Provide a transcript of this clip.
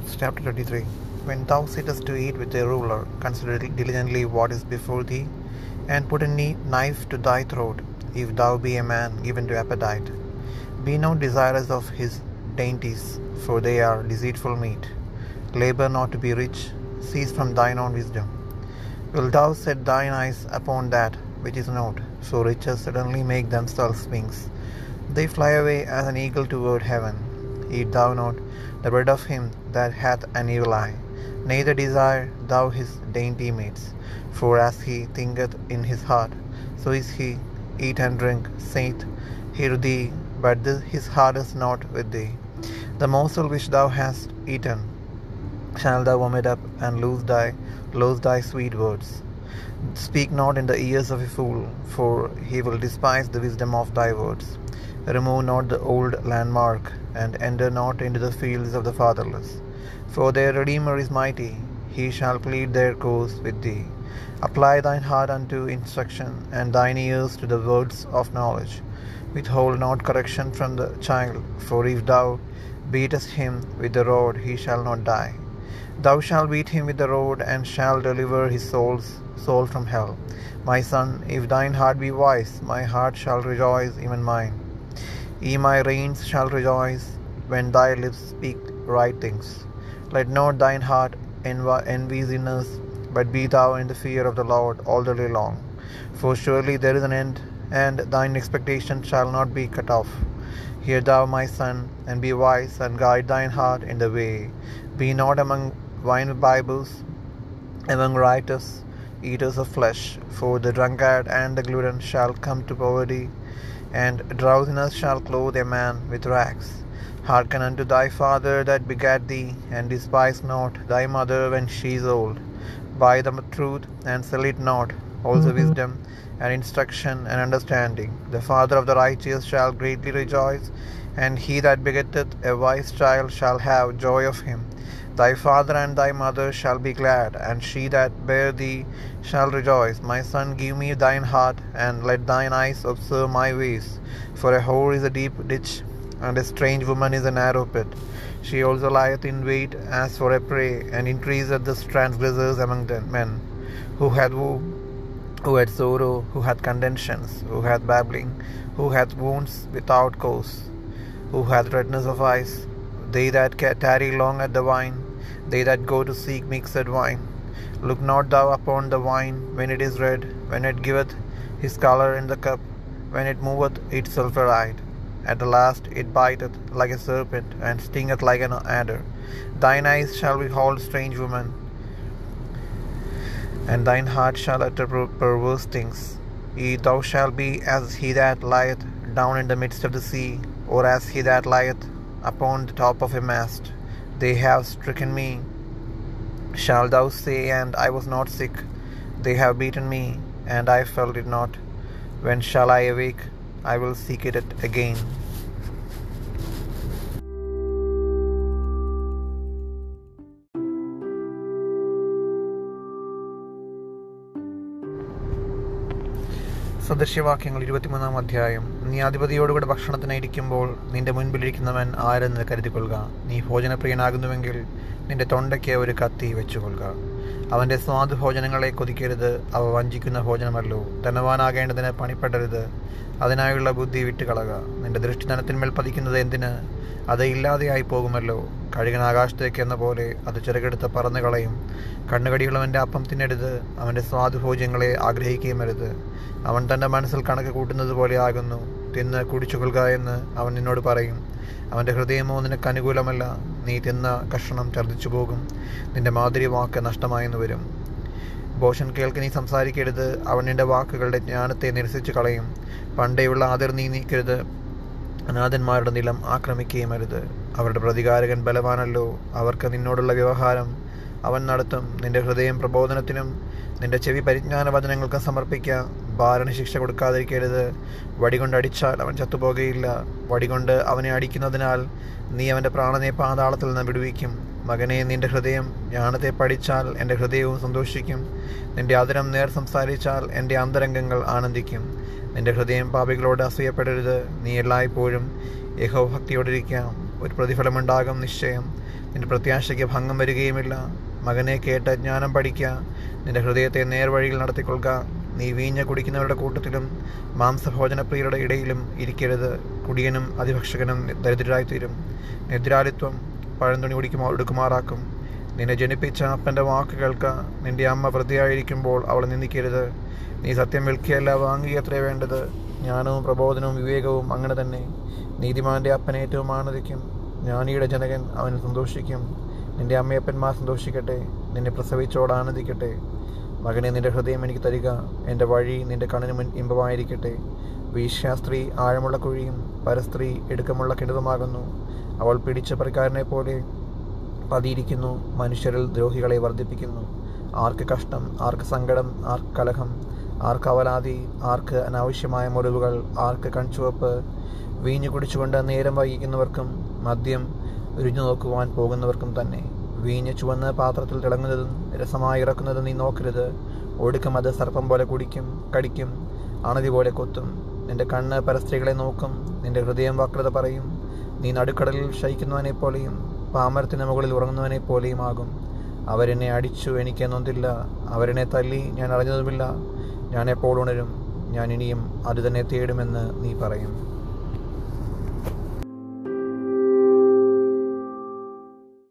Proverbs chapter 23 When thou sittest to eat with a ruler, consider diligently what is before thee, and put a knife to thy throat, if thou be a man given to appetite. Be not desirous of his dainties, for they are deceitful meat. Labor not to be rich, cease from thine own wisdom. Wilt thou set thine eyes upon that which is not? So riches suddenly make themselves wings. They fly away as an eagle toward heaven. Eat thou not the bread of him that hath an evil eye, neither desire thou his dainty meats. For as he thinketh in his heart, so is he. Eat and drink, saith he to thee, but this, his heart is not with thee. The morsel which thou hast eaten shall thou vomit up, and lose thy lose thy sweet words. Speak not in the ears of a fool, for he will despise the wisdom of thy words. Remove not the old landmark, and enter not into the fields of the fatherless. For their Redeemer is mighty, he shall plead their cause with thee. Apply thine heart unto instruction, and thine ears to the words of knowledge. Withhold not correction from the child, for if thou beatest him with the rod, he shall not die. Thou shalt beat him with the rod, and shalt deliver his soul's soul from hell. My son, if thine heart be wise, my heart shall rejoice, even mine. Ye my reins shall rejoice when thy lips speak right things. Let not thine heart envy sinners, but be thou in the fear of the Lord all the day long. For surely there is an end, and thine expectation shall not be cut off. Hear thou, my son, and be wise, and guide thine heart in the way. Be not among winebibbers, among riotous eaters of flesh, for the drunkard and the glutton shall come to poverty, and drowsiness shall clothe a man with rags. Hearken unto thy father that begat thee, and despise not thy mother when she is old. Buy the truth, and sell it not, also mm-hmm. wisdom, and instruction, and understanding. The father of the righteous shall greatly rejoice, and he that begetteth a wise child shall have joy of him. Thy father and thy mother shall be glad, and she that bare thee shall rejoice. My son, give me thine heart, and let thine eyes observe my ways. For a whore is a deep ditch, and a strange woman is a narrow pit. She also lieth in wait as for a prey, and increaseth the transgressors among men. Who hath who hath sorrow, who hath contentions, who hath babbling, who hath wounds without cause, who hath redness of eyes, they that tarry long at the wine, they that go to seek mixed wine. Look not thou upon the wine when it is red, when it giveth his colour in the cup, when it moveth itself aright. At the last it biteth like a serpent, and stingeth like an adder. Thine eyes shall behold strange women, and thine heart shall utter perverse things. Ye thou shalt be as he that lieth down in the midst of the sea, or as he that lieth upon the top of a mast. They have stricken me. Shall thou say, and I was not sick? They have beaten me, and I felt it not. When shall I awake? I will seek it again. സദൃശ്യവാക്യങ്ങൾ ഇരുപത്തിമൂന്നാം അധ്യായം. നീ അധിപതിയോടുകൂടെ ഭക്ഷണത്തിന് ഇരിക്കുമ്പോൾ നിന്റെ മുൻപിലിരിക്കുന്നവൻ ആരെന്ന് കരുതിക്കൊള്ളുക. നീ ഭോജനപ്രിയനാകുന്നുവെങ്കിൽ നിന്റെ തൊണ്ടയ്ക്ക് ഒരു കത്തി വെച്ചുകൊള്ളുക. അവന്റെ സ്വാദ് ഭോജനങ്ങളെ കൊതിക്കരുത്. അവ വഞ്ചിക്കുന്ന ഭോജനമല്ലോ. ധനവാനാകേണ്ടതിന് പണിപ്പെടരുത്. അതിനായുള്ള ബുദ്ധി വിട്ടുകളക. നിന്റെ ദൃഷ്ടി ധനത്തിന്മേൽ പതിക്കുന്നത് എന്തിന്? അത് ഇല്ലാതെയായി പോകുമല്ലോ. കഴുകൻ ആകാശത്തേക്ക് എന്ന പോലെ അത് ചെറുകെടുത്ത് പറന്നു കളയും. കണ്ണുകടിയുള്ളവന്റെ അപ്പം തിന്നരുത്. അവന്റെ സ്വാദുഭോജ്യങ്ങളെ ആഗ്രഹിക്കുകയും അരുത്. അവൻ തന്റെ മനസ്സിൽ കണക്ക് കൂട്ടുന്നത് പോലെ ആകുന്നു. തിന്ന് കുടിച്ചുകൊള്ളുക എന്ന് അവൻ നിന്നോട് പറയും. അവന്റെ ഹൃദയമോ നിനക്ക് അനുകൂലമല്ല. നീ തിന്ന കഷണം ഛർദ്ദിച്ചു പോകും. നിന്റെ മാതിരി വാക്ക് നഷ്ടമായെന്ന് വരും. ഭോഷൻ കേൾക്ക് നീ സംസാരിക്കരുത്. അവൻ നിന്റെ വാക്കുകളുടെ ജ്ഞാനത്തെ നിരസിച്ചു കളയും. പണ്ടേയുള്ള ആദർ നീ നീക്കരുത് അനാഥന്മാരുടെ നിലം ആക്രമിക്കുകയും അരുത്. അവരുടെ പ്രതികാരകൻ ബലവാനല്ലോ. അവർക്ക് നിന്നോടുള്ള വ്യവഹാരം അവൻ നടത്തും. നിന്റെ ഹൃദയം പ്രബോധനത്തിനും നിന്റെ ചെവി പരിജ്ഞാന വചനങ്ങൾക്കും സമർപ്പിക്കുക ബാലന് കൊടുക്കാതിരിക്കരുത്. വടികൊണ്ട് അടിച്ചാൽ അവൻ ചത്തുപോകുകയില്ല വടികൊണ്ട് അവനെ അടിക്കുന്നതിനാൽ നീ അവന്റെ പ്രാണനെ പാതാളത്തിൽ നിന്ന് വിടുവിക്കും. മകനെ നിന്റെ ഹൃദയം ജ്ഞാനത്തെ പഠിച്ചാൽ എന്റെ ഹൃദയവും സന്തോഷിക്കും. നിന്റെ അതിരം നേർ സംസാരിച്ചാൽ എന്റെ അന്തരംഗങ്ങൾ ആനന്ദിക്കും. നിന്റെ ഹൃദയം പാപികളോട് അസൂയപ്പെടരുത്. നീ എല്ലായ്പ്പോഴും യഹോഭക്തിയോടിരിക്കാം ഒരു പ്രതിഫലമുണ്ടാകും നിശ്ചയം. നിന്റെ പ്രത്യാശയ്ക്ക് ഭംഗം വരികയുമില്ല. മകനെ കേട്ട് ജ്ഞാനം പഠിക്കുക നിന്റെ ഹൃദയത്തെ നേർവഴിയിൽ നടത്തിക്കൊള്ളുക. നീ വീഞ്ഞ കുടിക്കുന്നവരുടെ കൂട്ടത്തിലും മാംസഭോജനപ്രിയരുടെ ഇടയിലും ഇരിക്കരുത്. കുടിയനും അതിഭക്ഷകനും ദരിദ്രരായിത്തീരും. നിദ്രാലിത്വം പഴന്തുണി കുടിക്കുമാ എടുക്കുമാറാക്കും. നിന്നെ ജനിപ്പിച്ച അപ്പന്റെ വാക്ക് കേൾക്ക. നിന്റെ അമ്മ വൃത്തിയായിരിക്കുമ്പോൾ അവളെ നിന്ദിക്കരുത്. നീ സത്യം വിൽക്കുകയല്ല വാങ്ങുകയത്രേ വേണ്ടത്. ജ്ഞാനവും പ്രബോധനവും വിവേകവും അങ്ങനെ തന്നെ. നീതിമാന്റെ അപ്പൻ ഏറ്റവും ആനന്ദിക്കും ജ്ഞാനിയുടെ ജനകൻ അവൻ സന്തോഷിക്കും. നിന്റെ അമ്മയപ്പന്മാർ സന്തോഷിക്കട്ടെ. നിന്നെ പ്രസവിച്ചോട് ആനന്ദിക്കട്ടെ. മകനെ നിന്റെ ഹൃദയം എനിക്ക് തരിക. എന്റെ വഴി നിന്റെ കണ്ണിന് മുൻ ഇമ്പമായിരിക്കട്ടെ. വീശ്യാസ്ത്രീ ആഴമുള്ള കുഴിയും പരസ്ത്രീ ഇടുക്കമുള്ള കിണറുമാകുന്നു. അവൾ പിടിച്ച പരിക്കാരനെ പോലെ പതിയിരിക്കുന്നു. മനുഷ്യരിൽ ദ്രോഹികളെ വർദ്ധിപ്പിക്കുന്നു. ആർക്ക് കഷ്ടം ആർക്ക് സങ്കടം ആർക്ക് കലഹം ആർക്ക് അവലാതി ആർക്ക് അനാവശ്യമായ മുറിവുകൾ ആർക്ക് കൺചുവപ്പ്. വീഞ്ഞു കുടിച്ചുകൊണ്ട് നേരം വൈകിക്കുന്നവർക്കും മദ്യം രുചി നോക്കുവാൻ പോകുന്നവർക്കും തന്നെ. വീഞ്ഞ് ചുവന്ന പാത്രത്തിൽ തിളങ്ങുന്നതും രസമായി ഇറക്കുന്നതും നീ നോക്കരുത്. ഒടുക്കം അത് സർപ്പം പോലെ കുടിക്കും കടിക്കും അണതി പോലെ കൊത്തും. നിന്റെ കണ്ണ് പരസ്ത്രീകളെ നോക്കും നിന്റെ ഹൃദയം വക്രത പറയും. നീ നടുക്കടലിൽ ശയിക്കുന്നവനെ പോലെയും പാമരത്തിന് മുകളിൽ ഉറങ്ങുന്നവനെ പോലെയും ആകും. അവരെന്നെ അടിച്ചു എനിക്ക് നൊന്തില്ല അവരെന്നെ തല്ലി ഞാൻ അറിഞ്ഞതുമില്ല. ഞാൻ എപ്പോൾ ഉണരും? ഞാൻ ഇനിയും അത് തന്നെ തേടുമെന്ന് നീ പറയും.